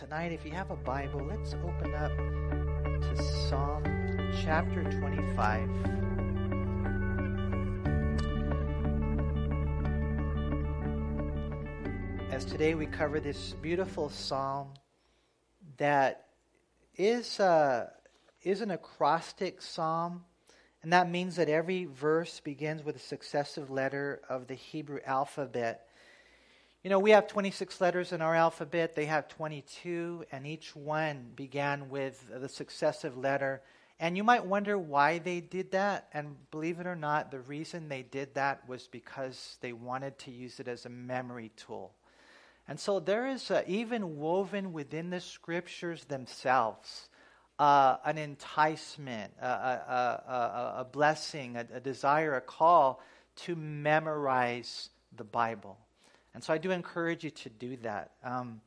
tonight, if you have a Bible, let's open up to Psalm chapter 25. As today we cover this beautiful psalm that is, uh, is an acrostic psalm, and that means that every verse begins with a successive letter of the Hebrew alphabet. You know, we have 26 letters in our alphabet, they have 22, and each one began with the successive letter. And you might wonder why they did that. And believe it or not, the reason they did that was because they wanted to use it as a memory tool. And so there is a, even woven within the scriptures themselves uh, an enticement, a, a, a, a blessing, a desire, a call to memorize the Bible. And so I do encourage you to do that. Um,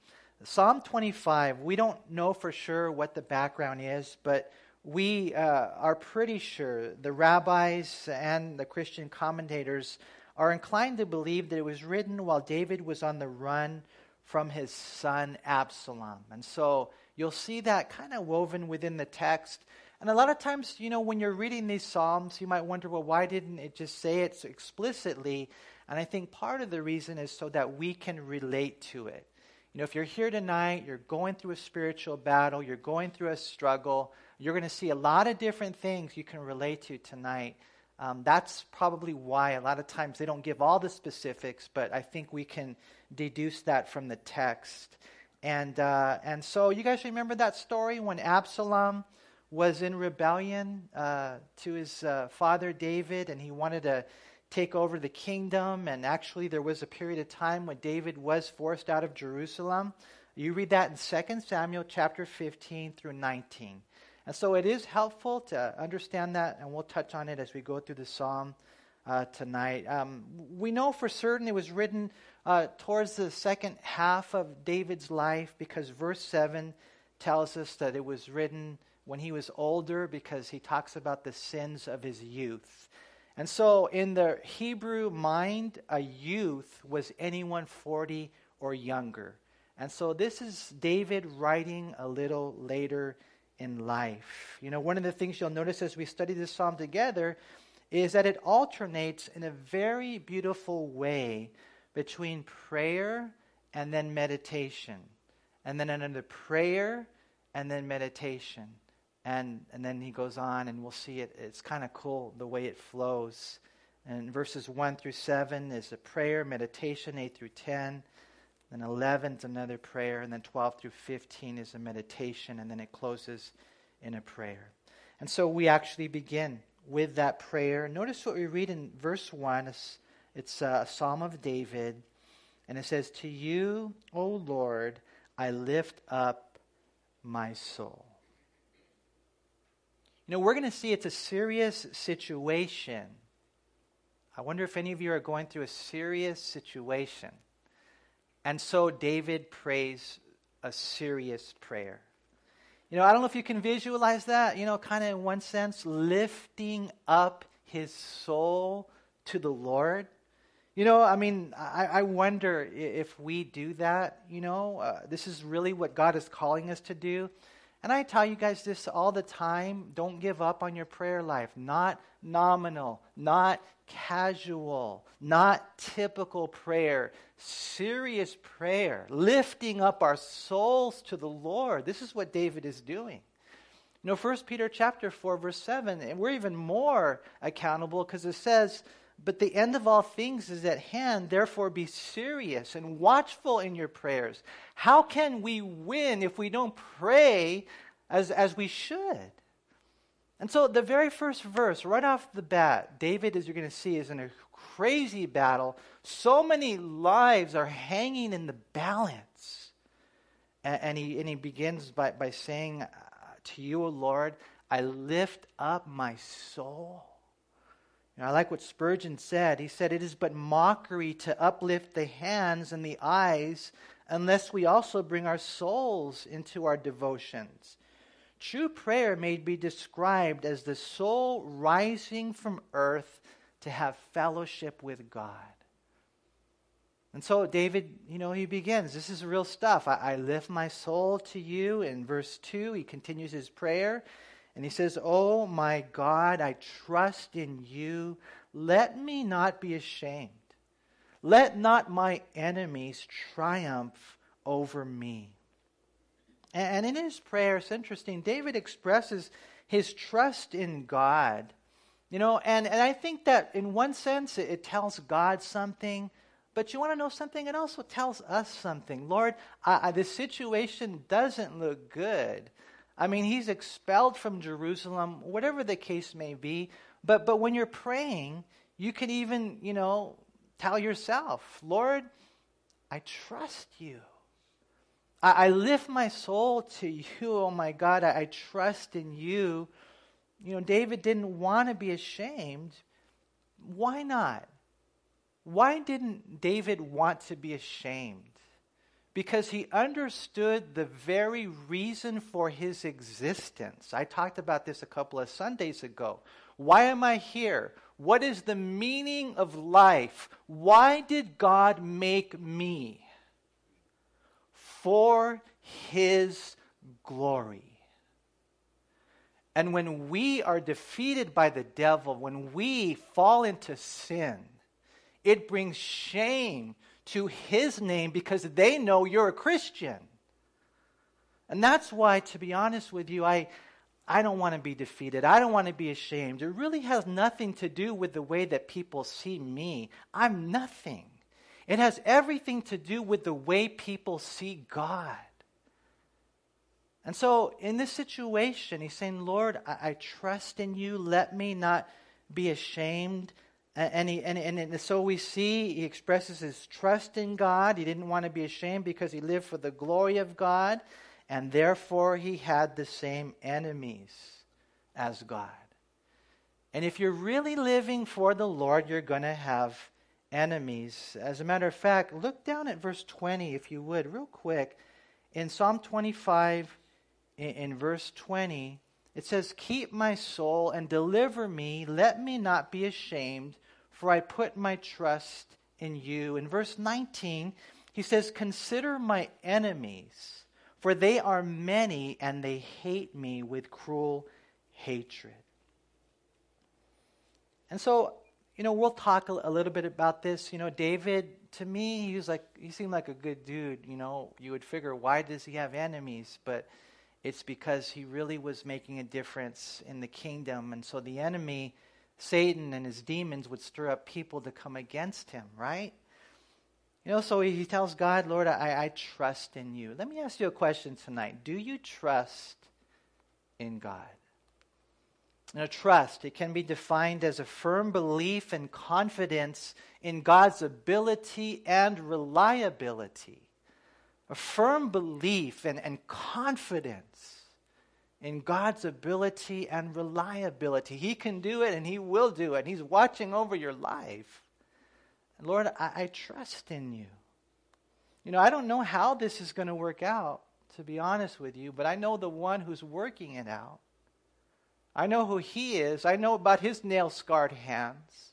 Psalm 25, we don't know for sure what the background is, but we uh, are pretty sure the rabbis and the Christian commentators are inclined to believe that it was written while David was on the run from his son Absalom. And so you'll see that kind of woven within the text. And a lot of times, you know, when you're reading these Psalms, you might wonder, well, why didn't it just say it explicitly? And I think part of the reason is so that we can relate to it. You know, if you're here tonight, you're going through a spiritual battle, you're going through a struggle, you're going to see a lot of different things you can relate to tonight. Um, that's probably why a lot of times they don't give all the specifics, but I think we can deduce that from the text. And, uh, and so, you guys remember that story when Absalom was in rebellion uh, to his uh, father David, and he wanted to take over the kingdom. And actually, there was a period of time when David was forced out of Jerusalem. You read that in 2 Samuel chapter 15 through 19. And so it is helpful to understand that, and we'll touch on it as we go through the psalm uh, tonight. Um, we know for certain it was written uh, towards the second half of David's life because verse 7 tells us that it was written when he was older because he talks about the sins of his youth. And so, in the Hebrew mind, a youth was anyone 40 or younger. And so, this is David writing a little later in life. You know, one of the things you'll notice as we study this psalm together is that it alternates in a very beautiful way between prayer and then meditation. And then another prayer and then meditation. And, and then he goes on, and we'll see it. It's kind of cool the way it flows. And verses 1 through 7 is a prayer, meditation, 8 through 10. Then 11 is another prayer. And then 12 through 15 is a meditation. And then it closes in a prayer. And so we actually begin with that prayer. Notice what we read in verse 1. It's, it's a psalm of David. And it says, To you, O Lord, I lift up my soul. You know, we're going to see it's a serious situation. I wonder if any of you are going through a serious situation. And so David prays a serious prayer. You know, I don't know if you can visualize that, you know, kind of in one sense, lifting up his soul to the Lord. You know, I mean, I, I wonder if we do that, you know. Uh, this is really what God is calling us to do. And I tell you guys this all the time don't give up on your prayer life. Not nominal, not casual, not typical prayer. Serious prayer, lifting up our souls to the Lord. This is what David is doing. You know, 1 Peter chapter 4, verse 7, and we're even more accountable because it says, but the end of all things is at hand. Therefore, be serious and watchful in your prayers. How can we win if we don't pray as, as we should? And so, the very first verse, right off the bat, David, as you're going to see, is in a crazy battle. So many lives are hanging in the balance. And, and he, and he begins by, by saying, uh, To you, O Lord, I lift up my soul. I like what Spurgeon said. He said, It is but mockery to uplift the hands and the eyes unless we also bring our souls into our devotions. True prayer may be described as the soul rising from earth to have fellowship with God. And so David, you know, he begins. This is real stuff. I, I, lift my soul to you. In verse 2, he continues his prayer. And he says, Oh my God, I trust in you. Let me not be ashamed. Let not my enemies triumph over me. And in his prayer, it's interesting, David expresses his trust in God. You know, and, and I think that in one sense it, it tells God something, but you want to know something? It also tells us something. Lord, I, this situation doesn't look good. I mean, he's expelled from Jerusalem, whatever the case may be. But, but when you're praying, you can even, you know, tell yourself, Lord, I trust you. I, I lift my soul to you. Oh my God, I, I trust in you. You know, David didn't want to be ashamed. Why not? Why didn't David want to be ashamed? Because he understood the very reason for his existence. I talked about this a couple of Sundays ago. Why am I here? What is the meaning of life? Why did God make me? for his glory. And when we are defeated by the devil, when we fall into sin, it brings shame to his name because they know you're a Christian. And that's why, to be honest with you, I, I don't want to be defeated. I don't want to be ashamed. It really has nothing to do with the way that people see me. I'm nothing. It has everything to do with the way people see God. And so, in this situation, he's saying, Lord, I, I trust in you. Let me not be ashamed. And, he, and, and, so we see he expresses his trust in God. He didn't want to be ashamed because he lived for the glory of God. And therefore, he had the same enemies as God. And if you're really living for the Lord, you're going to have enemies. As a matter of fact, look down at verse 20, if you would, real quick. In Psalm 25, in, in verse 20, it says, Keep my soul and deliver me. Let me not be ashamed, for I put my trust in you. In verse 19, he says, Consider my enemies, for they are many and they hate me with cruel hatred. And so you know, we'll talk a, little bit about this. You know, David, to me, he was like, he seemed like a good dude. You know, you would figure, why does he have enemies? But it's because he really was making a difference in the kingdom. And so the enemy, Satan and his demons, would stir up people to come against him, right? You know, so he tells God, Lord, I, I trust in you. Let me ask you a question tonight. Do you trust in God? Now, trust, it can be defined as a firm belief and confidence in God's ability and reliability. A firm belief and, and confidence in God's ability and reliability. He can do it and He will do it. He's watching over your life. And Lord, I, I trust in you. You know, I don't know how this is going to work out, to be honest with you, but I know the one who's working it out. I know who He is. I know about His nail scarred hands.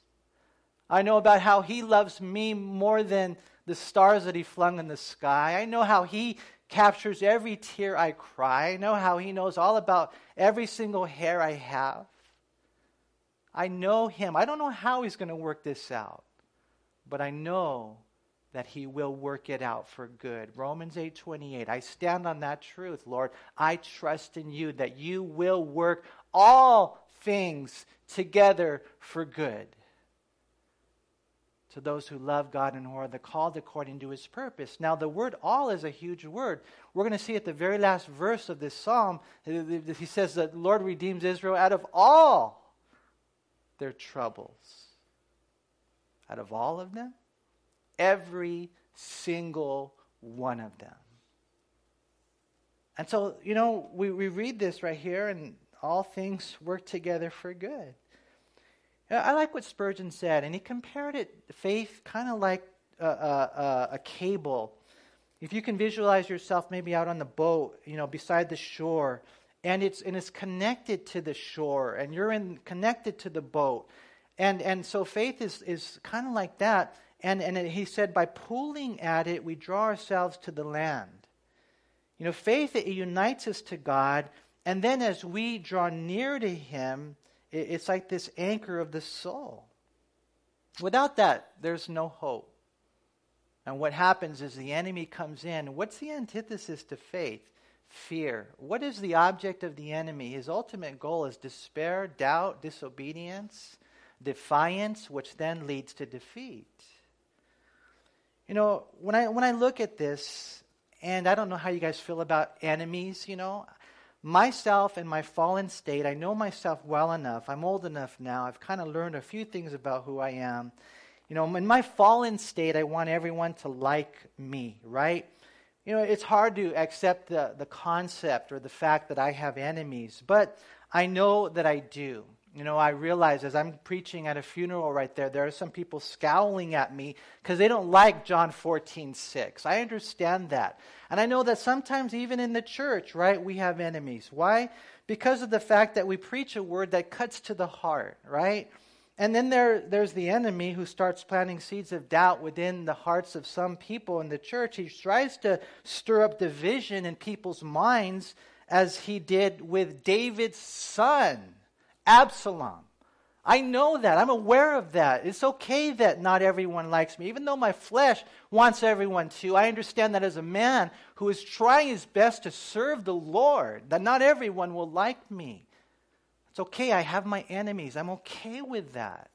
I know about how He loves me more than the stars that He flung in the sky. I know how He captures every tear I cry. I know how He knows all about every single hair I have. I know Him. I don't know how He's going to work this out, but I know that he will work it out for good. Romans 8:28. I stand on that truth, Lord. I trust in you that you will work all things together for good to those who love God and who are the called according to his purpose. Now, the word all is a huge word. We're going to see at the very last verse of this psalm, he says that the Lord redeems Israel out of all their troubles. Out of all of them? Every single one of them. And so, you know, we, we read this right here, and all things work together for good. Uh, I like what Spurgeon said, and he compared it, faith, kind of like a, a, a, cable. If you can visualize yourself maybe out on the boat, you know, beside the shore, and it's and it's connected to the shore, and you're in connected to the boat, and and so faith is is kind of like that. And, and he said, by pulling at it, we draw ourselves to the land. You know, faith, it unites us to God. And then as we draw near to Him, it's like this anchor of the soul. Without that, there's no hope. And what happens is the enemy comes in. What's the antithesis to faith? Fear. What is the object of the enemy? His ultimate goal is despair, doubt, disobedience, defiance, which then leads to defeat. You know, when I, when I look at this, and I don't know how you guys feel about enemies, you know, myself in my fallen state, I know myself well enough. I'm old enough now. I've kind of learned a few things about who I am. You know, in my fallen state, I want everyone to like me, right? You know, it's hard to accept the, the concept or the fact that I have enemies, but I know that I do. You know, I realize as I'm preaching at a funeral right there, there are some people scowling at me because they don't like John 14, 6. I understand that. And I know that sometimes, even in the church, right, we have enemies. Why? Because of the fact that we preach a word that cuts to the heart, right? And then there, there's the enemy who starts planting seeds of doubt within the hearts of some people in the church. He tries to stir up division in people's minds as he did with David's son Absalom. I know that. I'm aware of that. It's okay that not everyone likes me. Even though my flesh wants everyone to, I understand that as a man who is trying his best to serve the Lord, that not everyone will like me. It's okay. I have my enemies. I'm okay with that.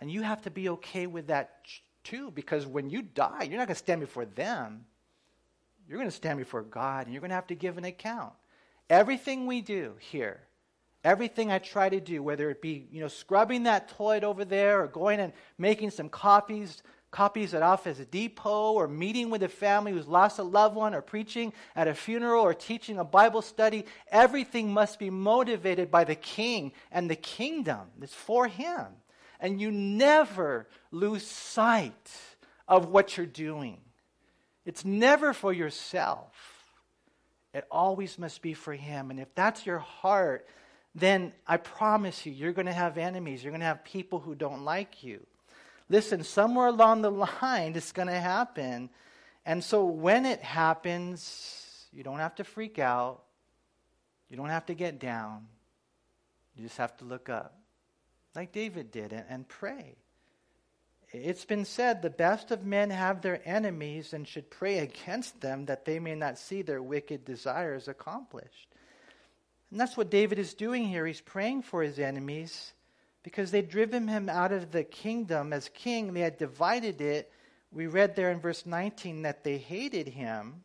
And you have to be okay with that too, because when you die, you're not going to stand before them. You're going to stand before God, and you're going to have to give an account. Everything we do here, Everything I try to do, whether it be, you know, scrubbing that toilet over there or going and making some copies, copies at Office Depot or meeting with a family who's lost a loved one or preaching at a funeral or teaching a Bible study, everything must be motivated by the king and the kingdom. It's for him. And you never lose sight of what you're doing. It's never for yourself. It always must be for him. And if that's your heart, then I promise you, you're going to have enemies. You're going to have people who don't like you. Listen, somewhere along the line, it's going to happen. And so when it happens, you don't have to freak out. You don't have to get down. You just have to look up, like David did, and, and pray. It's been said the best of men have their enemies and should pray against them that they may not see their wicked desires accomplished. And that's what David is doing here. He's praying for his enemies because they'd driven him out of the kingdom as king. They had divided it. We read there in verse 19 that they hated him.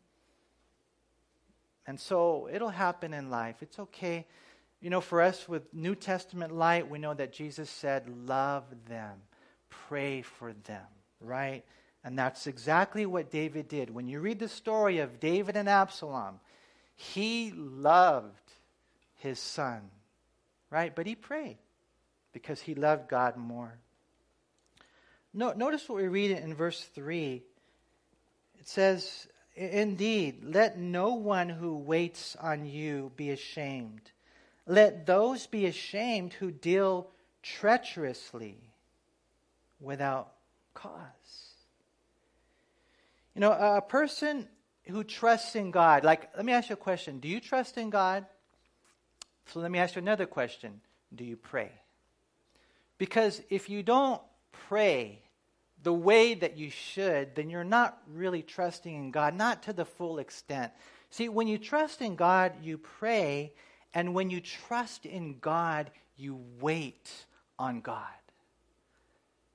And so it'll happen in life. It's okay. You know, for us with New Testament light, we know that Jesus said, Love them, pray for them, right? And that's exactly what David did. When you read the story of David and Absalom, he loved his son, right? But he prayed because he loved God more. No, notice what we read in verse 3. It says, Indeed, let no one who waits on you be ashamed. Let those be ashamed who deal treacherously without cause. You know, a person who trusts in God, like, let me ask you a question. Do you trust in God? So let me ask you another question Do you pray? Because if you don't pray the way that you should, then you're not really trusting in God, not to the full extent. See, when you trust in God, you pray, and when you trust in God, you wait on God.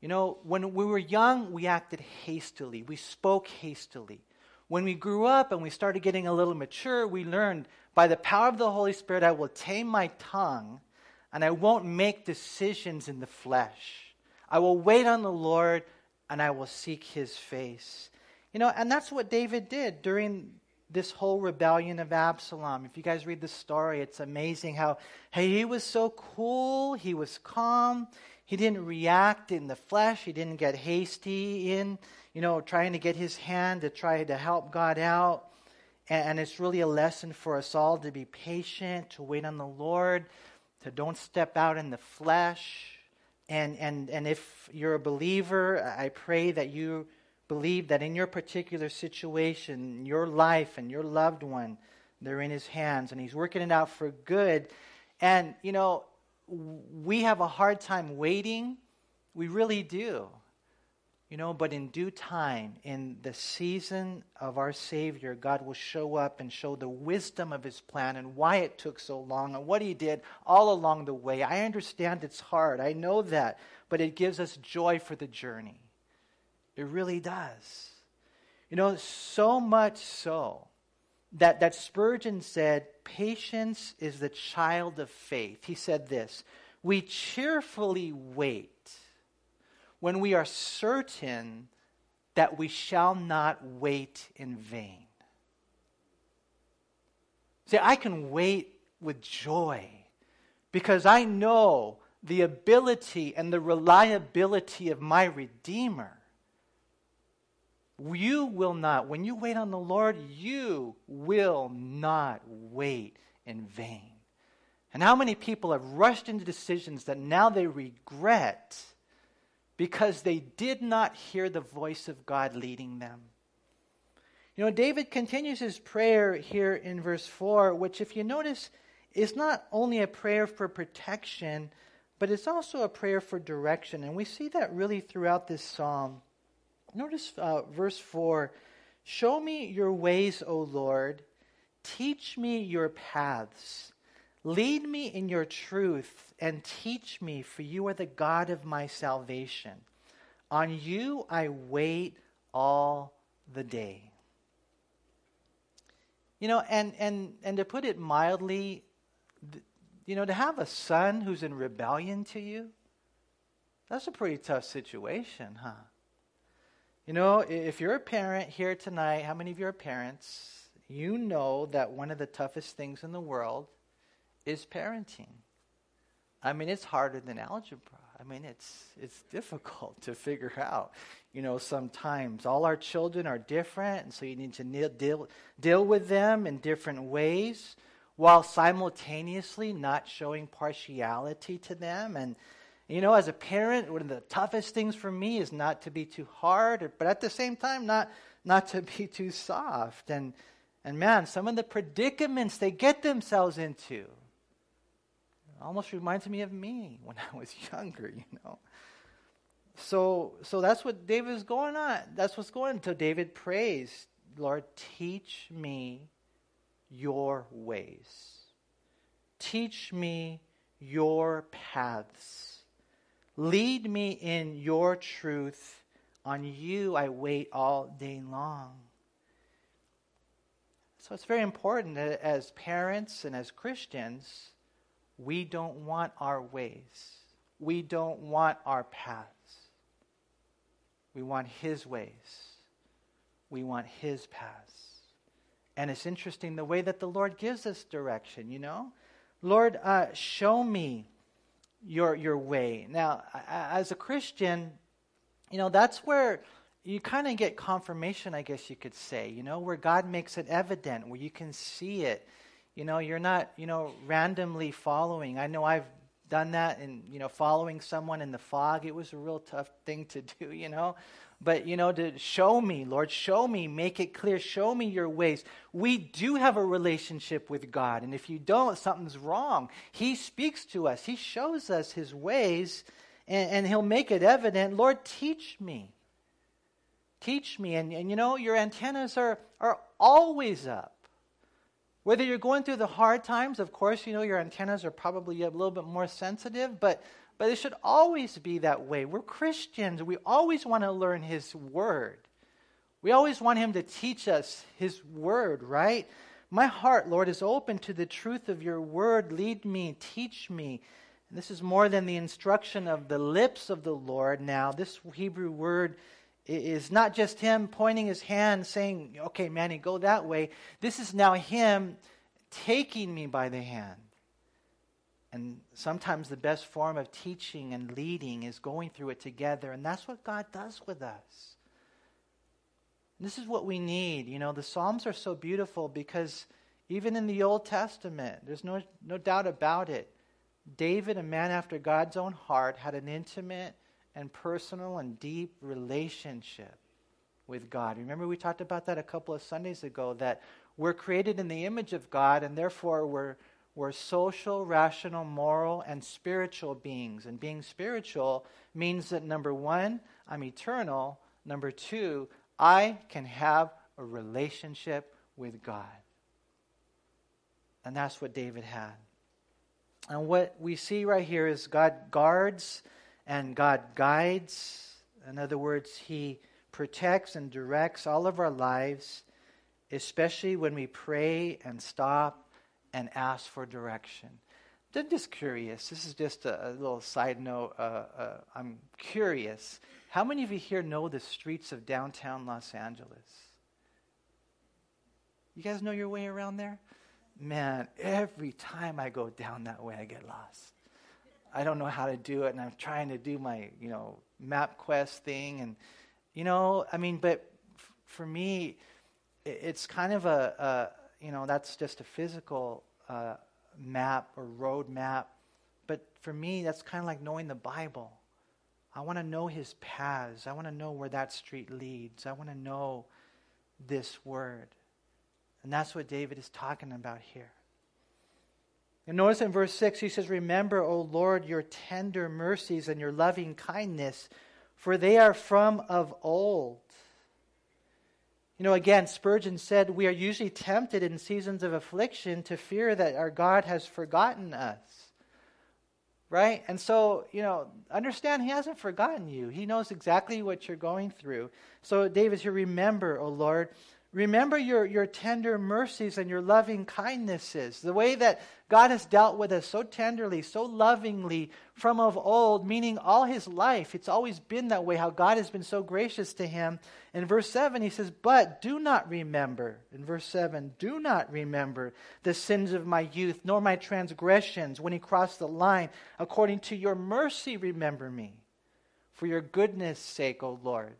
You know, when we were young, we acted hastily, we spoke hastily. When we grew up and we started getting a little mature, we learned by the power of the Holy Spirit, I will tame my tongue and I won't make decisions in the flesh. I will wait on the Lord and I will seek his face. You know, and that's what David did during this whole rebellion of Absalom. If you guys read the story, it's amazing how hey, he was so cool, he was calm, he didn't react in the flesh, he didn't get hasty in, you know, trying to get his hand to try to help God out. And, it's really a lesson for us all to be patient, to wait on the Lord, to don't step out in the flesh, And, and, and if you're a believer, I pray that you believe that in your particular situation, your life and your loved one, they're in his hands and he's working it out for good. And, you know, we have a hard time waiting. We really do. You know, but in due time, in the season of our Savior, God will show up and show the wisdom of His plan and why it took so long and what He did all along the way. I understand it's hard. I know that. But it gives us joy for the journey. It really does. You know, so much so that, that Spurgeon said, Patience is the child of faith. He said this We cheerfully wait when we are certain that we shall not wait in vain. See, I can wait with joy because I know the ability and the reliability of my Redeemer. You will not, when you wait on the Lord, you will not wait in vain. And how many people have rushed into decisions that now they regret because they did not hear the voice of God leading them. You know, David continues his prayer here in verse 4, which, if you notice, is not only a prayer for protection, but it's also a prayer for direction. And we see that really throughout this psalm. Notice uh, verse 4 Show me your ways, O Lord. Teach me your paths. Lead me in your truth and teach me, for you are the God of my salvation. On you I wait all the day. You know, and, and, and to put it mildly, you know, to have a son who's in rebellion to you, that's a pretty tough situation, huh? You know, if you're a parent here tonight, how many of you are parents? You know that one of the toughest things in the world is parenting. I mean, it's harder than algebra. I mean, it's it's difficult to figure out. You know, sometimes all our children are different, and so you need to deal deal with them in different ways, while simultaneously not showing partiality to them. And you know, as a parent, one of the toughest things for me is not to be too hard, but at the same time, not not to be too soft. And and man, some of the predicaments they get themselves into almost reminds me of me when I was younger, you know. So, so that's what David is going on. That's what's going on. Until David prays, Lord, teach me your ways. Teach me your paths. Lead me in your truth. On you I wait all day long. So it's very important that as parents and as Christians we don't want our ways. We don't want our paths. We want His ways. We want His paths. And it's interesting the way that the Lord gives us direction, you know? Lord, uh, show me your, your way. Now, as a Christian, you know, that's where you kind of get confirmation, I guess you could say, you know, where God makes it evident, where you can see it you know, you're not, you know, randomly following. I know I've done that and, you know, following someone in the fog. It was a real tough thing to do, you know. But, you know, to show me, Lord, show me, make it clear, show me your ways. We do have a relationship with God. And if you don't, something's wrong. He speaks to us, He shows us His ways, and, and He'll make it evident. Lord, teach me. Teach me. And, and you know, your antennas are, are always up. Whether you're going through the hard times, of course, you know your antennas are probably a little bit more sensitive, but but it should always be that way. We're Christians. We always want to learn His Word. We always want Him to teach us His Word, right? My heart, Lord, is open to the truth of your Word. Lead me, teach me. And this is more than the instruction of the lips of the Lord now. This Hebrew word is not just him pointing his hand saying, okay, Manny, go that way. This is now him taking me by the hand. And sometimes the best form of teaching and leading is going through it together. And that's what God does with us. This is what we need. You know, the Psalms are so beautiful because even in the Old Testament, there's no, no doubt about it, David, a man after God's own heart, had an intimate and personal and deep relationship with God. Remember, we talked about that a couple of Sundays ago that we're created in the image of God, and therefore we're, we're social, rational, moral, and spiritual beings. And being spiritual means that number one, I'm eternal. Number two, I can have a relationship with God. And that's what David had. And what we see right here is God guards and God guides. In other words, He protects and directs all of our lives, especially when we pray and stop and ask for direction. I'm just curious. This is just a, a little side note. Uh, uh, I'm curious. How many of you here know the streets of downtown Los Angeles? You guys know your way around there? Man, every time I go down that way, I get lost. I don't know how to do it, and I'm trying to do my, you know, MapQuest thing, and you know, I mean, but f- for me, it, it's kind of a, a, you know, that's just a physical uh, map or road map, but for me, that's kind of like knowing the Bible. I want to know His paths. I want to know where that street leads. I want to know this word. And that's what David is talking about here. And notice in verse 6, he says, Remember, O Lord, your tender mercies and your loving kindness, for they are from of old. You know, again, Spurgeon said, We are usually tempted in seasons of affliction to fear that our God has forgotten us. Right? And so, you know, understand he hasn't forgotten you. He knows exactly what you're going through. So, David here, remember, O Lord, Remember your, your tender mercies and your loving kindnesses, the way that God has dealt with us so tenderly, so lovingly from of old, meaning all his life. It's always been that way, how God has been so gracious to him. In verse 7, he says, But do not remember, in verse 7, do not remember the sins of my youth, nor my transgressions when he crossed the line. According to your mercy, remember me, for your goodness' sake, O Lord.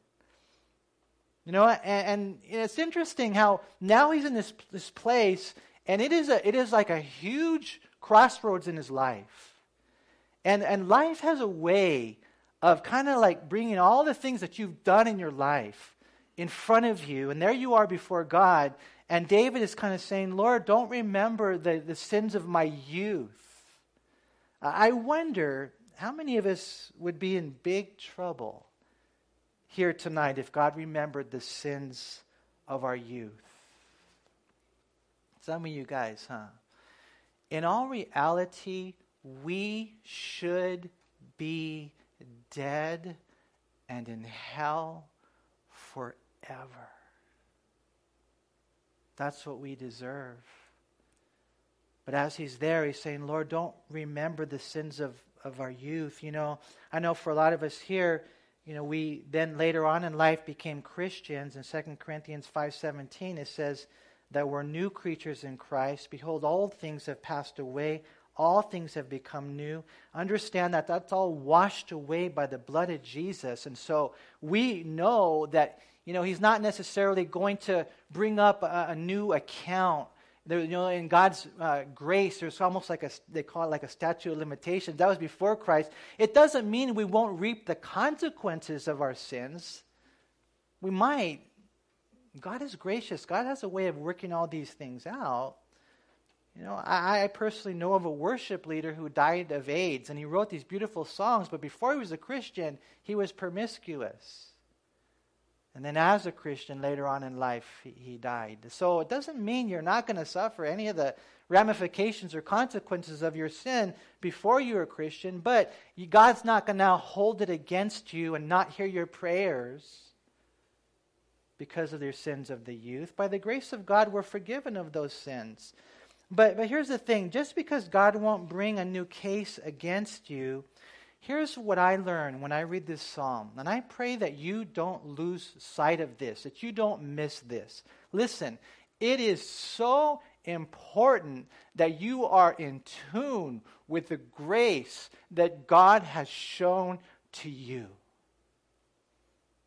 You know, and, and, it's interesting how now he's in this, this place, and it is, a, it is like a huge crossroads in his life. And, and life has a way of kind of like bringing all the things that you've done in your life in front of you, and there you are before God. And David is kind of saying, Lord, don't remember the, the sins of my youth. I wonder how many of us would be in big trouble here tonight if God remembered the sins of our youth. Some of you guys, huh? In all reality, we should be dead and in hell forever. That's what we deserve. But as he's there, he's saying, Lord, don't remember the sins of, of our youth. You know, I know for a lot of us here, you know, we then later on in life became Christians. In 2 Corinthians 5.17, it says that we're new creatures in Christ. Behold, all things have passed away. All things have become new. Understand that that's all washed away by the blood of Jesus. And so we know that, you know, he's not necessarily going to bring up a, a new account there, you know, in God's uh, grace, there's almost like a, they call it like a statute of limitations. That was before Christ. It doesn't mean we won't reap the consequences of our sins. We might. God is gracious. God has a way of working all these things out. You know, I, I personally know of a worship leader who died of AIDS, and he wrote these beautiful songs, but before he was a Christian, he was promiscuous. And then, as a Christian, later on in life, he, died. So, it doesn't mean you're not going to suffer any of the ramifications or consequences of your sin before you're a Christian, but you, God's not going to now hold it against you and not hear your prayers because of your sins of the youth. By the grace of God, we're forgiven of those sins. But, but here's the thing just because God won't bring a new case against you Here's what I learn when I read this psalm, and I pray that you don't lose sight of this, that you don't miss this. Listen, it is so important that you are in tune with the grace that God has shown to you.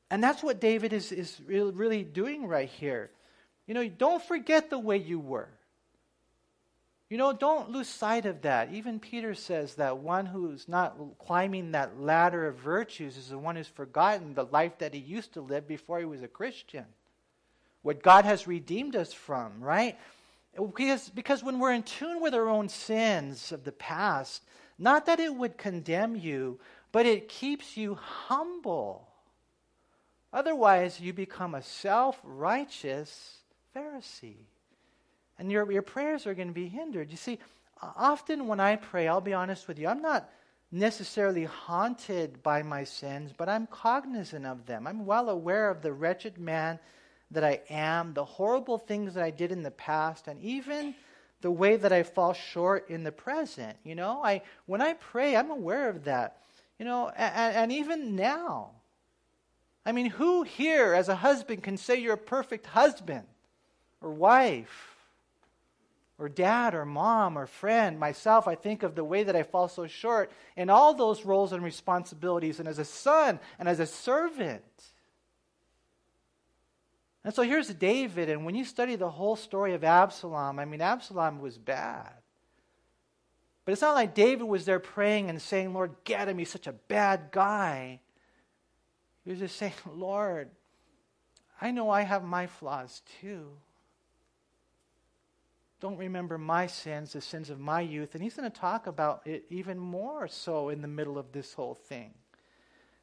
And that's what David is, is really doing right here. You know, don't forget the way you were. You know, don't lose sight of that. Even Peter says that one who's not climbing that ladder of virtues is the one who's forgotten the life that he used to live before he was a Christian. What God has redeemed us from, right? Because, because when we're in tune with our own sins of the past, not that it would condemn you, but it keeps you humble. Otherwise, you become a self righteous Pharisee and your, your prayers are going to be hindered. You see, often when I pray, I'll be honest with you, I'm not necessarily haunted by my sins, but I'm cognizant of them. I'm well aware of the wretched man that I am, the horrible things that I did in the past, and even the way that I fall short in the present. You know, I when I pray, I'm aware of that. You know, and, and even now. I mean, who here as a husband can say you're a perfect husband or wife? Or dad or mom or friend, myself, I think of the way that I fall so short in all those roles and responsibilities, and as a son and as a servant. And so here's David, and when you study the whole story of Absalom, I mean, Absalom was bad. But it's not like David was there praying and saying, Lord, get him, he's such a bad guy. He was just saying, Lord, I know I have my flaws too don't remember my sins, the sins of my youth. And he's going to talk about it even more so in the middle of this whole thing.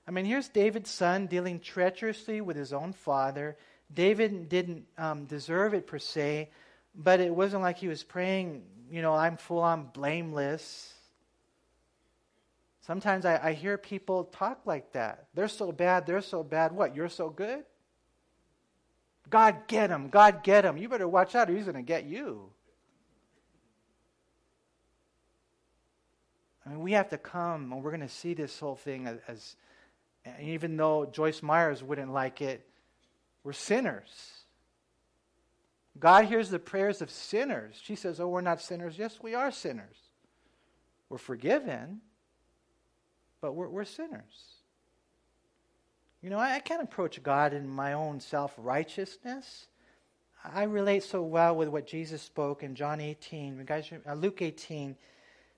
I mean, here's David's son dealing treacherously with his own father. David didn't um, deserve it per se, but it wasn't like he was praying, you know, I'm full on blameless. Sometimes I, I hear people talk like that. They're so bad, they're so bad. What, you're so good? God get him, God get him. You better watch out or he's going to get you. I mean, we have to come, and we're going to see this whole thing as, as even though Joyce Myers wouldn't like it, we're sinners. God hears the prayers of sinners. She says, Oh, we're not sinners. Yes, we are sinners. We're forgiven, but we're, we're sinners. You know, I, I can't approach God in my own self righteousness. I relate so well with what Jesus spoke in John 18, guys, uh, Luke 18.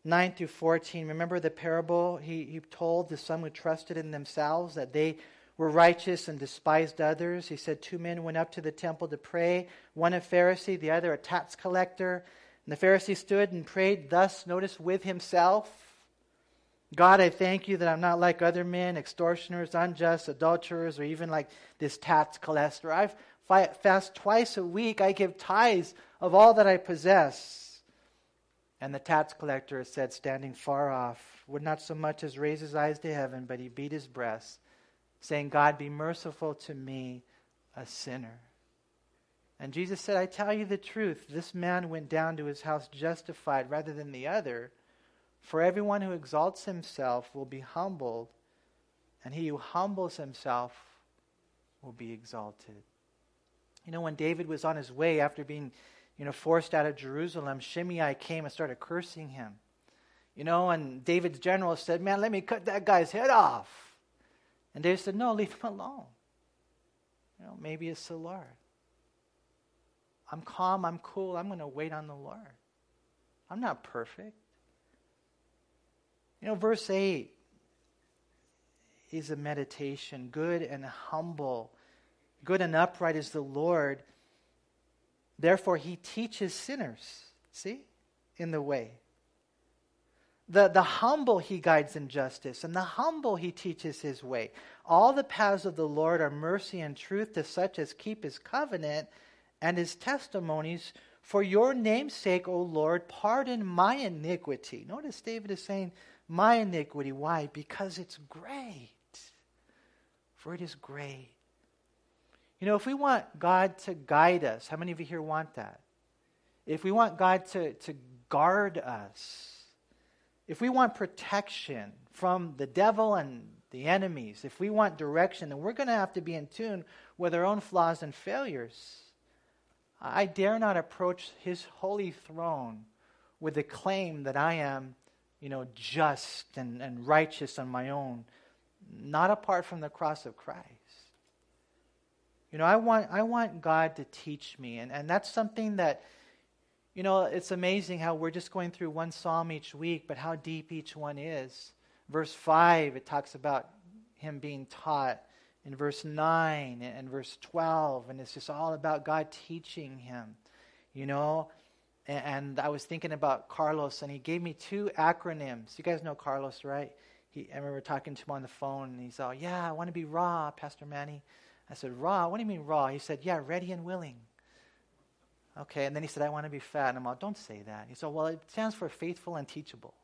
9 through 14. Remember the parable he, he told the some who trusted in themselves that they were righteous and despised others. He said two men went up to the temple to pray, one a Pharisee, the other a tax collector. And the Pharisee stood and prayed thus, notice, with himself God, I thank you that I'm not like other men, extortioners, unjust, adulterers, or even like this tax collector. I fast twice a week. I give tithes of all that I possess. And the tax collector said, standing far off, would not so much as raise his eyes to heaven, but he beat his breast, saying, God, be merciful to me, a sinner. And Jesus said, I tell you the truth, this man went down to his house justified rather than the other. For everyone who exalts himself will be humbled, and he who humbles himself will be exalted. You know, when David was on his way after being you know, forced out of Jerusalem, Shimei came and started cursing him. You know, and David's general said, Man, let me cut that guy's head off. And David said, No, leave him alone. You know, maybe it's the Lord. I'm calm, I'm cool, I'm going to wait on the Lord. I'm not perfect. You know, verse 8 is a meditation. Good and humble, good and upright is the Lord. Therefore, he teaches sinners, see, in the way. The, the humble he guides in justice, and the humble he teaches his way. All the paths of the Lord are mercy and truth to such as keep his covenant and his testimonies. For your name's sake, O Lord, pardon my iniquity. Notice David is saying, My iniquity. Why? Because it's great. For it is great. You know, if we want God to guide us, how many of you here want that? If we want God to, to guard us, if we want protection from the devil and the enemies, if we want direction, then we're going to have to be in tune with our own flaws and failures. I dare not approach his holy throne with the claim that I am, you know, just and, and righteous on my own, not apart from the cross of Christ. You know, I want, I want God to teach me. And, and that's something that, You know, it's amazing how we're just going through one psalm each week, but how deep each one is. Verse 5, it talks about him being taught. In verse 9 and verse 12, and it's just all about God teaching him, you know. And, and I was thinking about Carlos, and he gave me two acronyms. You guys know Carlos, right? He, I remember talking to him on the phone, and he's all, Yeah, I want to be raw, Pastor Manny. I said, Raw? What do you mean raw? He said, Yeah, ready and willing. Okay, and then he said, I want to be fat. And I'm all, Don't say that. He said, Well, it stands for faithful and teachable.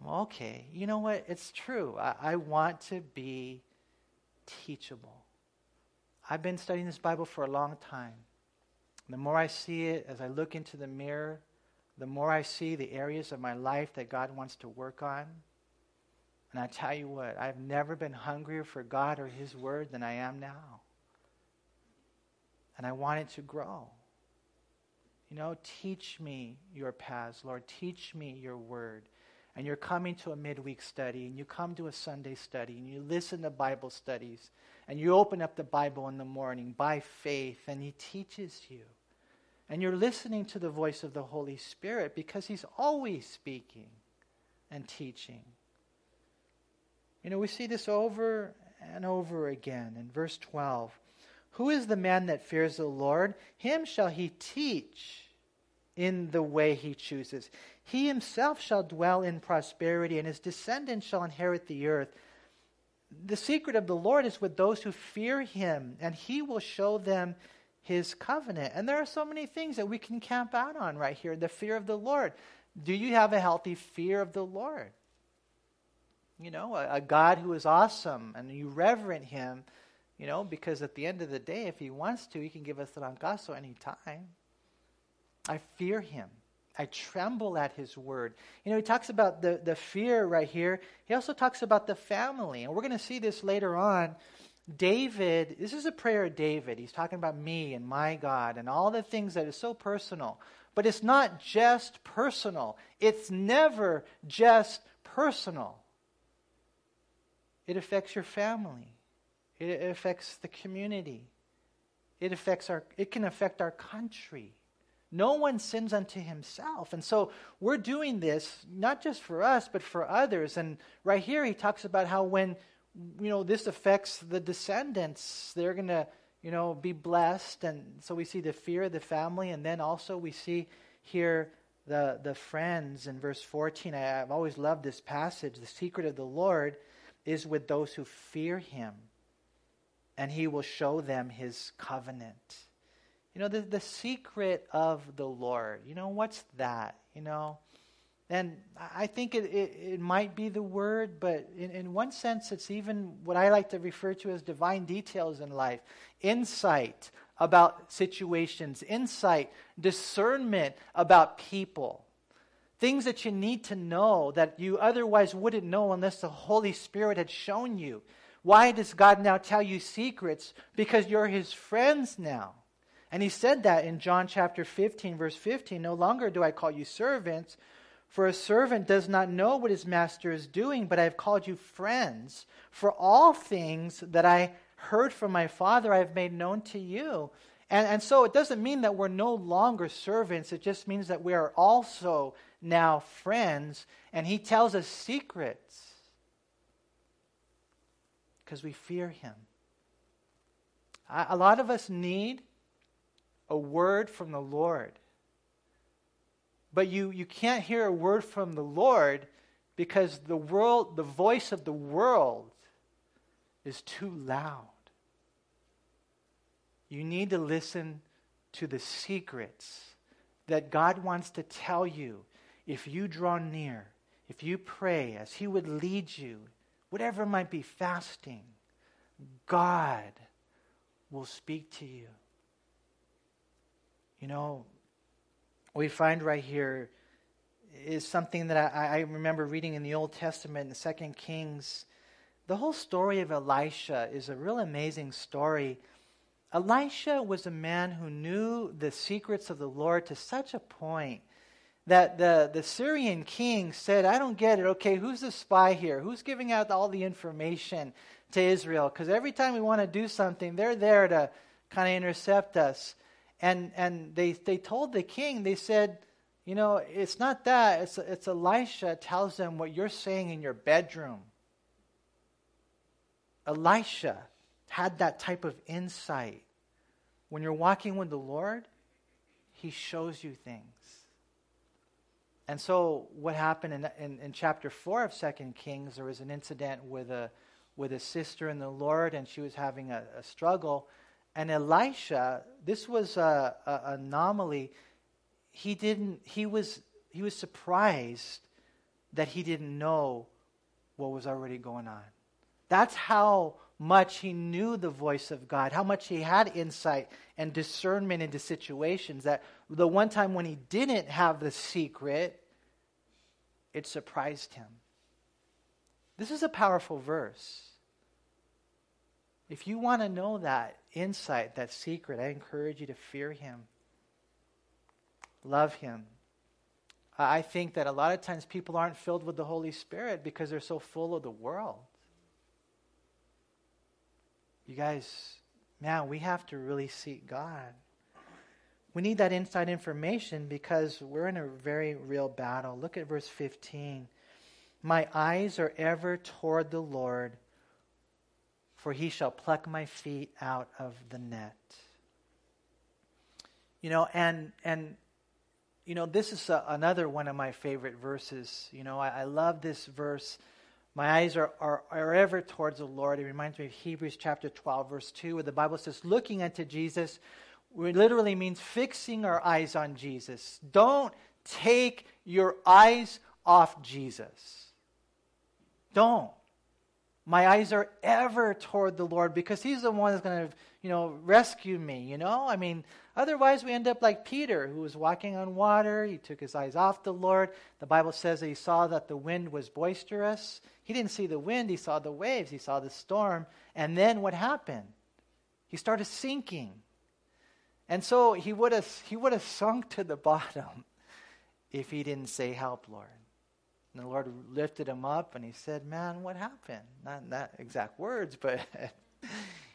Well, okay, you know what? It's true. I, I want to be teachable. I've been studying this Bible for a long time. The more I see it, as I look into the mirror, the more I see the areas of my life that God wants to work on. And I tell you what, I've never been hungrier for God or His Word than I am now. And I want it to grow. You know, teach me your paths, Lord. Teach me your Word and you're coming to a midweek study and you come to a Sunday study and you listen to Bible studies and you open up the Bible in the morning by faith and He teaches you. And you're listening to the voice of the Holy Spirit because He's always speaking and teaching. You know, we see this over and over again in verse 12. Who is the man that fears the Lord? Him shall he teach in the way he chooses. He himself shall dwell in prosperity, and his descendants shall inherit the earth. The secret of the Lord is with those who fear him, and he will show them his covenant. And there are so many things that we can camp out on right here the fear of the Lord. Do you have a healthy fear of the Lord? You know, a, a God who is awesome and you reverent him, you know, because at the end of the day, if he wants to, he can give us the rancazo anytime. I fear him. I tremble at his word. You know, he talks about the, the fear right here. He also talks about the family. And we're going to see this later on. David, this is a prayer of David. He's talking about me and my God and all the things that is so personal. But it's not just personal, it's never just personal. It affects your family, it affects the community, it, affects our, it can affect our country. No one sins unto himself. And so we're doing this not just for us, but for others. And right here, he talks about how when you know this affects the descendants, they're going to you know be blessed. And so we see the fear of the family, and then also we see here the the friends in verse 14. I, I've always loved this passage. The secret of the Lord is with those who fear Him, and He will show them His covenant. You know, the, the secret of the Lord. You know, what's that? You know? And I think it, it, it might be the word, but in, in one sense, it's even what I like to refer to as divine details in life insight about situations, insight, discernment about people. Things that you need to know that you otherwise wouldn't know unless the Holy Spirit had shown you. Why does God now tell you secrets? Because you're His friends now. And he said that in John chapter 15, verse 15 No longer do I call you servants, for a servant does not know what his master is doing, but I have called you friends. For all things that I heard from my Father I have made known to you. And, and so it doesn't mean that we're no longer servants, it just means that we are also now friends. And he tells us secrets because we fear him. A lot of us need a word from the Lord. But you, you can't hear a word from the Lord because the world, the voice of the world is too loud. You need to listen to the secrets that God wants to tell you if you draw near, if you pray as He would lead you, whatever might be fasting, God will speak to you. You know, we find right here is something that I, I remember reading in the Old Testament in Second Kings. The whole story of Elisha is a real amazing story. Elisha was a man who knew the secrets of the Lord to such a point that the, the Syrian king said, I don't get it. Okay, who's the spy here? Who's giving out all the information to Israel? Because every time we want to do something, they're there to kind of intercept us. And, and they, they told the king, they said, you know, it's not that. It's, it's Elisha tells them what you're saying in your bedroom. Elisha had that type of insight. When you're walking with the Lord, he shows you things. And so, what happened in, in, in chapter 4 of Second Kings, there was an incident with a, with a sister in the Lord, and she was having a, a struggle. And Elisha, this was an anomaly. He didn't, he was, he was surprised that he didn't know what was already going on. That's how much he knew the voice of God, how much he had insight and discernment into situations that the one time when he didn't have the secret, it surprised him. This is a powerful verse. If you want to know that insight, that secret, I encourage you to fear him, love him. I think that a lot of times people aren't filled with the Holy Spirit because they're so full of the world. You guys, man, we have to really seek God. We need that inside information because we're in a very real battle. Look at verse 15. My eyes are ever toward the Lord, for he shall pluck my feet out of the net. You know, and and you know, this is a, another one of my favorite verses. You know, I, I love this verse my eyes are, are, are ever towards the Lord. It reminds me of Hebrews chapter 12, verse 2, where the Bible says, looking unto Jesus, which literally means fixing our eyes on Jesus. Don't take your eyes off Jesus. Don't. My eyes are ever toward the Lord because He's the one that's going to, you know, rescue me, you know? I mean, Otherwise, we end up like Peter, who was walking on water. He took his eyes off the Lord. The Bible says that he saw that the wind was boisterous. He didn't see the wind, he saw the waves, he saw the storm. And then what happened? He started sinking. And so he would have, he would have sunk to the bottom if he didn't say, Help, Lord. And the Lord lifted him up and he said, Man, what happened? Not that exact words, but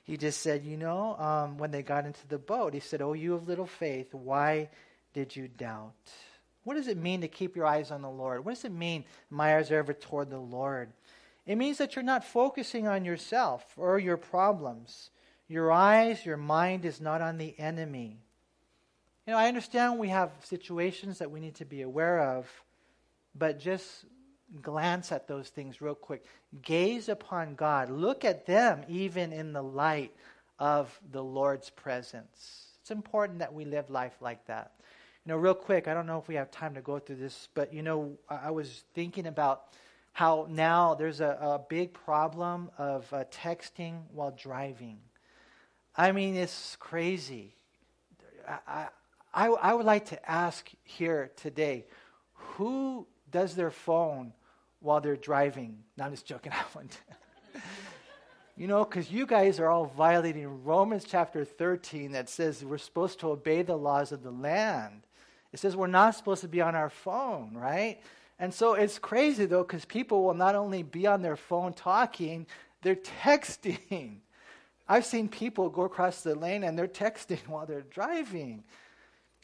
He just said, you know, um, when they got into the boat, he said, Oh, you of little faith, why did you doubt? What does it mean to keep your eyes on the Lord? What does it mean, my eyes are ever toward the Lord? It means that you're not focusing on yourself or your problems. Your eyes, your mind is not on the enemy. You know, I understand we have situations that we need to be aware of, but just glance at those things real quick. Gaze upon God. Look at them even in the light of the Lord's presence. It's important that we live life like that. You know, real quick, I don't know if we have time to go through this, but you know, I was thinking about how now there's a, a big problem of uh, texting while driving. I mean, it's crazy. I, I, I would like to ask here today who does their phone while they're driving. No, I'm just joking. I wouldn't. you know, because you guys are all violating Romans chapter 13 that says we're supposed to obey the laws of the land. It says we're not supposed to be on our phone, right? And so it's crazy though, because people will not only be on their phone talking, they're texting. I've seen people go across the lane and they're texting while they're driving.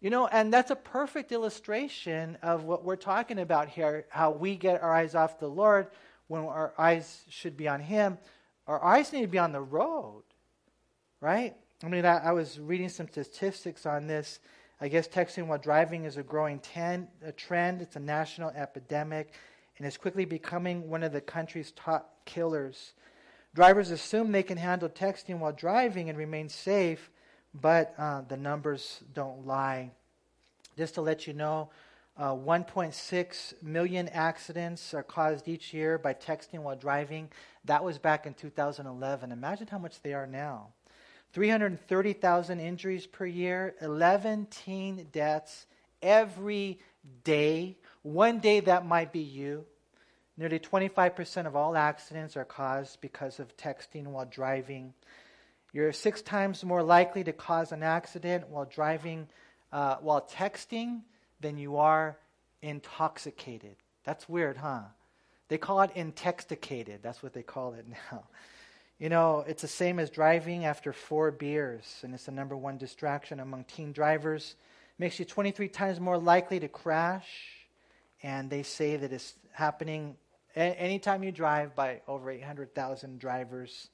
You know, and that's a perfect illustration of what we're talking about here how we get our eyes off the Lord when our eyes should be on Him. Our eyes need to be on the road, right? I mean, I, I was reading some statistics on this. I guess texting while driving is a growing ten, a trend. It's a national epidemic and is quickly becoming one of the country's top killers. Drivers assume they can handle texting while driving and remain safe but uh, the numbers don't lie. Just to let you know, uh, 1.6 million accidents are caused each year by texting while driving. That was back in 2011. Imagine how much they are now. 330,000 injuries per year, 11 teen deaths every day. One day that might be you. Nearly 25% of all accidents are caused because of texting while driving. You're six times more likely to cause an accident while driving, uh, while texting, than you are intoxicated. That's weird, huh? They call it intoxicated. That's what they call it now. You know, it's the same as driving after four beers, and it's the number one distraction among teen drivers. Makes you 23 times more likely to crash, and they say that it's happening anytime you drive by over 800,000 drivers.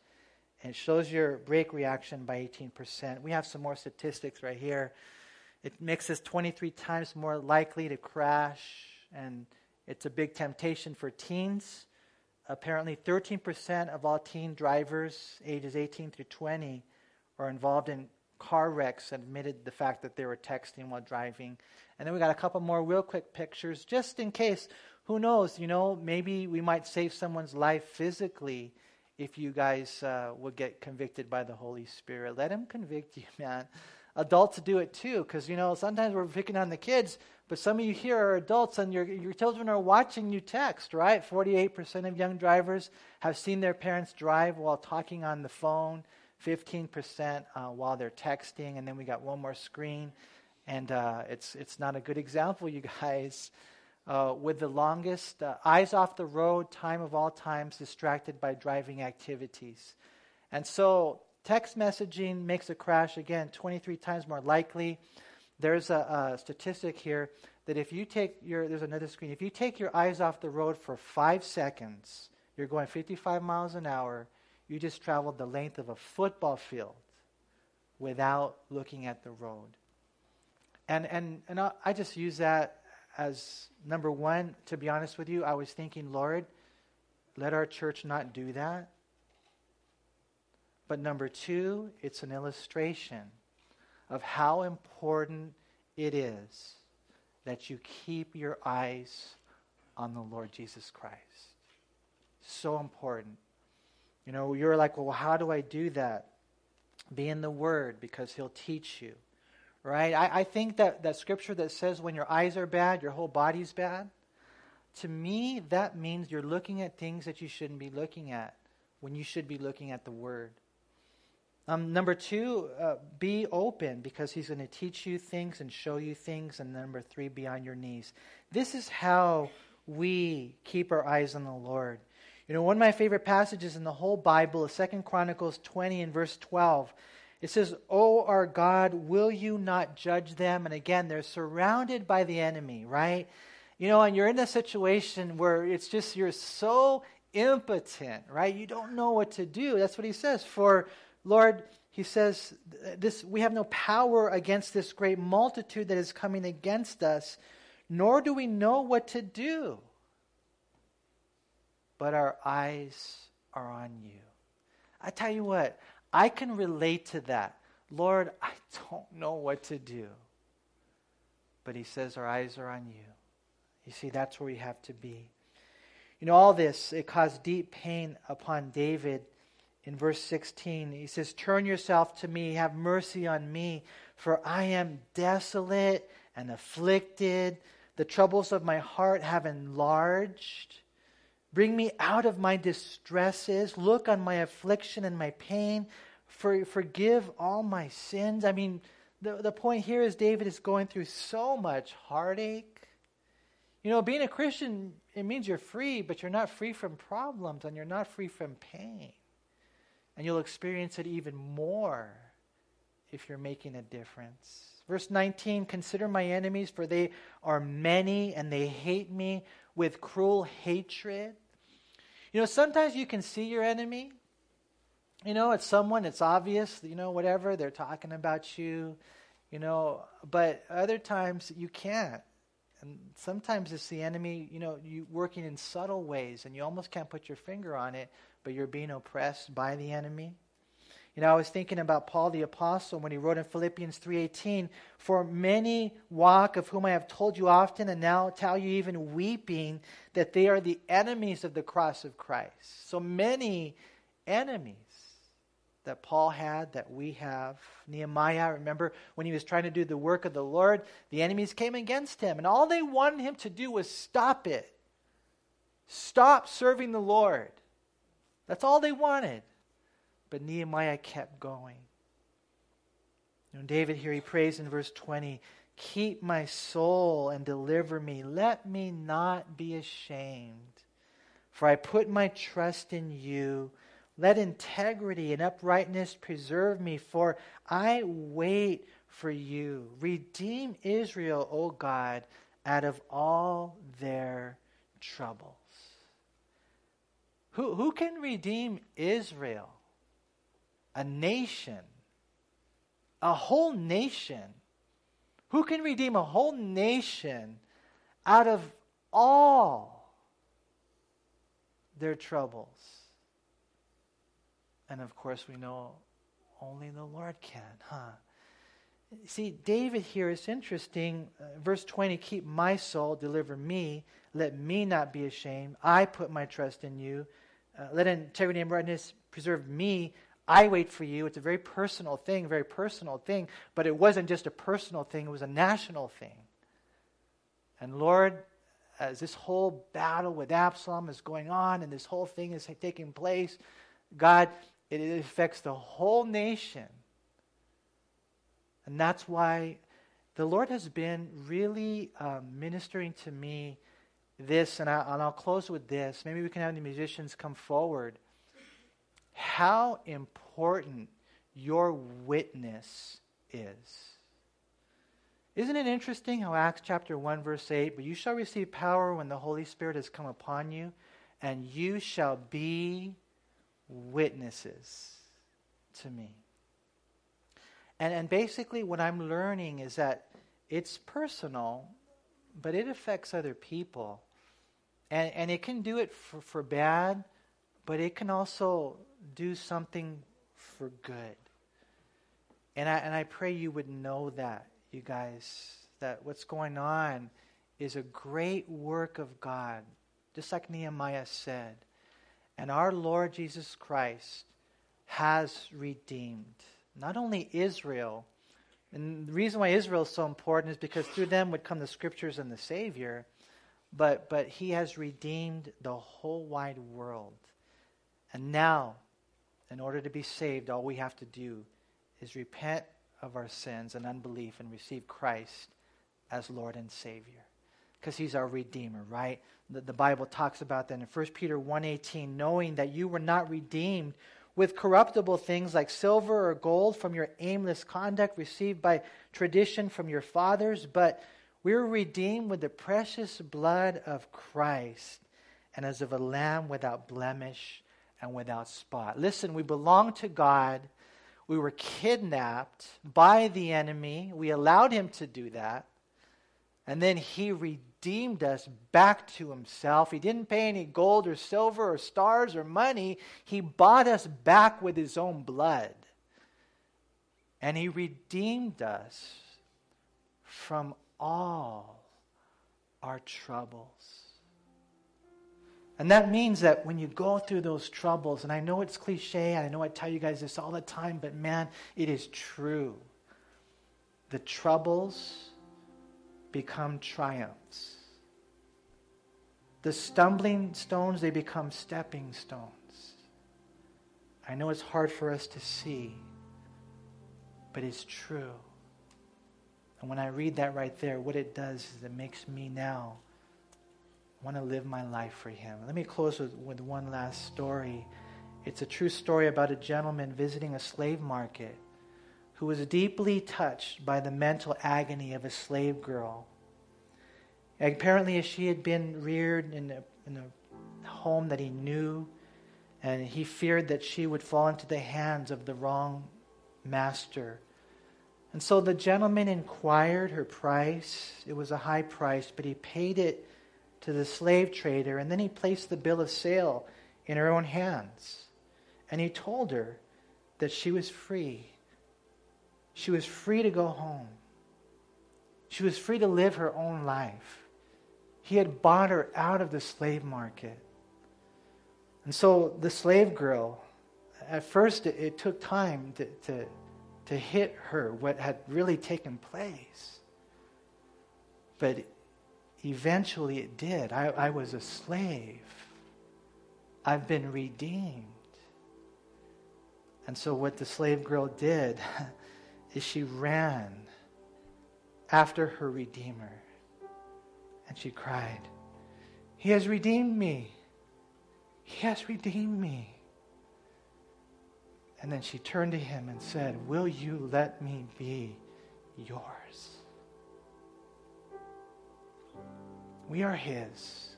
And it shows your brake reaction by 18%. We have some more statistics right here. It makes us 23 times more likely to crash, and it's a big temptation for teens. Apparently, 13% of all teen drivers ages 18 through 20 are involved in car wrecks and admitted the fact that they were texting while driving. And then we got a couple more real quick pictures just in case. Who knows? You know, maybe we might save someone's life physically if you guys uh, would get convicted by the Holy Spirit. Let Him convict you, man. Adults do it too, because, you know, sometimes we're picking on the kids, but some of you here are adults and your, your children are watching you text, right? 48% of young drivers have seen their parents drive while talking on the phone, 15% uh, while they're texting, and then we got one more screen. And uh, it's, it's not a good example, you guys. Uh, with the longest uh, eyes off the road, time of all times, distracted by driving activities. And so, text messaging makes a crash again 23 times more likely. There's a, a statistic here that if you take your, there's another screen, if you take your eyes off the road for five seconds, you're going 55 miles an hour, you just traveled the length of a football field without looking at the road. And, and, and I just use that as number one, to be honest with you, I was thinking, Lord, let our church not do that. But number two, it's an illustration of how important it is that you keep your eyes on the Lord Jesus Christ. So important. You know, you're like, well, how do I do that? Be in the Word because He'll teach you right? I, I think that, that scripture that says when your eyes are bad, your whole body's bad, to me, that means you're looking at things that you shouldn't be looking at when you should be looking at the Word. Um, number two, uh, be open because he's going to teach you things and show you things. And number three, be on your knees. This is how we keep our eyes on the Lord. You know, one of my favorite passages in the whole Bible is Second Chronicles 20 and verse 12. It says, Oh, our God, will you not judge them? And again, they're surrounded by the enemy, right? You know, and you're in a situation where it's just you're so impotent, right? You don't know what to do. That's what he says. For Lord, he says, this we have no power against this great multitude that is coming against us, nor do we know what to do. But our eyes are on you. I tell you what, I can relate to that. Lord, I don't know what to do. But he says, Our eyes are on you. You see, that's where we have to be. You know, all this, it caused deep pain upon David. In verse 16, he says, Turn yourself to me, have mercy on me, for I am desolate and afflicted. The troubles of my heart have enlarged. Bring me out of my distresses. Look on my affliction and my pain. For, forgive all my sins. I mean, the, the point here is David is going through so much heartache. You know, being a Christian, it means you're free, but you're not free from problems and you're not free from pain. And you'll experience it even more if you're making a difference. Verse 19 Consider my enemies, for they are many and they hate me with cruel hatred. You know, sometimes you can see your enemy. You know, it's someone, it's obvious, you know, whatever, they're talking about you, you know, but other times you can't. And sometimes it's the enemy, you know, you working in subtle ways and you almost can't put your finger on it, but you're being oppressed by the enemy. You know, I was thinking about Paul the apostle when he wrote in Philippians 3:18, "For many walk of whom I have told you often and now tell you even weeping that they are the enemies of the cross of Christ." So many enemies that Paul had, that we have. Nehemiah, remember when he was trying to do the work of the Lord, the enemies came against him, and all they wanted him to do was stop it. Stop serving the Lord. That's all they wanted. But Nehemiah kept going. David here, he prays in verse 20 Keep my soul and deliver me. Let me not be ashamed. For I put my trust in you. Let integrity and uprightness preserve me, for I wait for you. Redeem Israel, O God, out of all their troubles. Who, who can redeem Israel? A nation. A whole nation. Who can redeem a whole nation out of all their troubles? And of course, we know only the Lord can, huh? See, David here is interesting. Uh, verse 20 Keep my soul, deliver me, let me not be ashamed. I put my trust in you. Uh, let integrity and brightness preserve me. I wait for you. It's a very personal thing, very personal thing, but it wasn't just a personal thing, it was a national thing. And Lord, as this whole battle with Absalom is going on and this whole thing is taking place, God, it affects the whole nation. And that's why the Lord has been really um, ministering to me this, and, I, and I'll close with this. Maybe we can have the musicians come forward. How important your witness is. Isn't it interesting how Acts chapter 1, verse 8, but you shall receive power when the Holy Spirit has come upon you, and you shall be witnesses to me. And, and basically, what I'm learning is that it's personal, but it affects other people. And, and it can do it for, for bad, but it can also do something for good. And I, and I pray you would know that, you guys, that what's going on is a great work of God, just like Nehemiah said. And our Lord Jesus Christ has redeemed not only Israel, and the reason why Israel is so important is because through them would come the scriptures and the Savior, but, but he has redeemed the whole wide world. And now, in order to be saved, all we have to do is repent of our sins and unbelief and receive Christ as Lord and Savior. Because he's our Redeemer, right? The, the Bible talks about that in 1 Peter 1.18, knowing that you were not redeemed with corruptible things like silver or gold from your aimless conduct received by tradition from your fathers, but we were redeemed with the precious blood of Christ and as of a lamb without blemish and without spot. Listen, we belong to God. We were kidnapped by the enemy. We allowed him to do that. And then he redeemed redeemed us back to himself. He didn't pay any gold or silver or stars or money. He bought us back with his own blood. And he redeemed us from all our troubles. And that means that when you go through those troubles, and I know it's cliche, and I know I tell you guys this all the time, but man, it is true. The troubles become triumphs. The stumbling stones, they become stepping stones. I know it's hard for us to see, but it's true. And when I read that right there, what it does is it makes me now want to live my life for Him. Let me close with, with one last story. It's a true story about a gentleman visiting a slave market who was deeply touched by the mental agony of a slave girl Apparently, she had been reared in a, in a home that he knew, and he feared that she would fall into the hands of the wrong master. And so the gentleman inquired her price. It was a high price, but he paid it to the slave trader, and then he placed the bill of sale in her own hands. And he told her that she was free. She was free to go home. She was free to live her own life. He had bought her out of the slave market. And so the slave girl, at first it, it took time to, to, to hit her what had really taken place. But eventually it did. I, I was a slave. I've been redeemed. And so what the slave girl did is she ran after her Redeemer. And she cried, He has redeemed me. He has redeemed me. And then she turned to him and said, Will you let me be yours? We are his.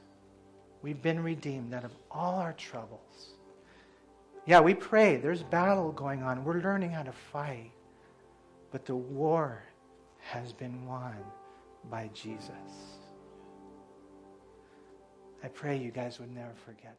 We've been redeemed out of all our troubles. Yeah, we pray. There's battle going on. We're learning how to fight. But the war has been won by Jesus. I pray you guys would never forget.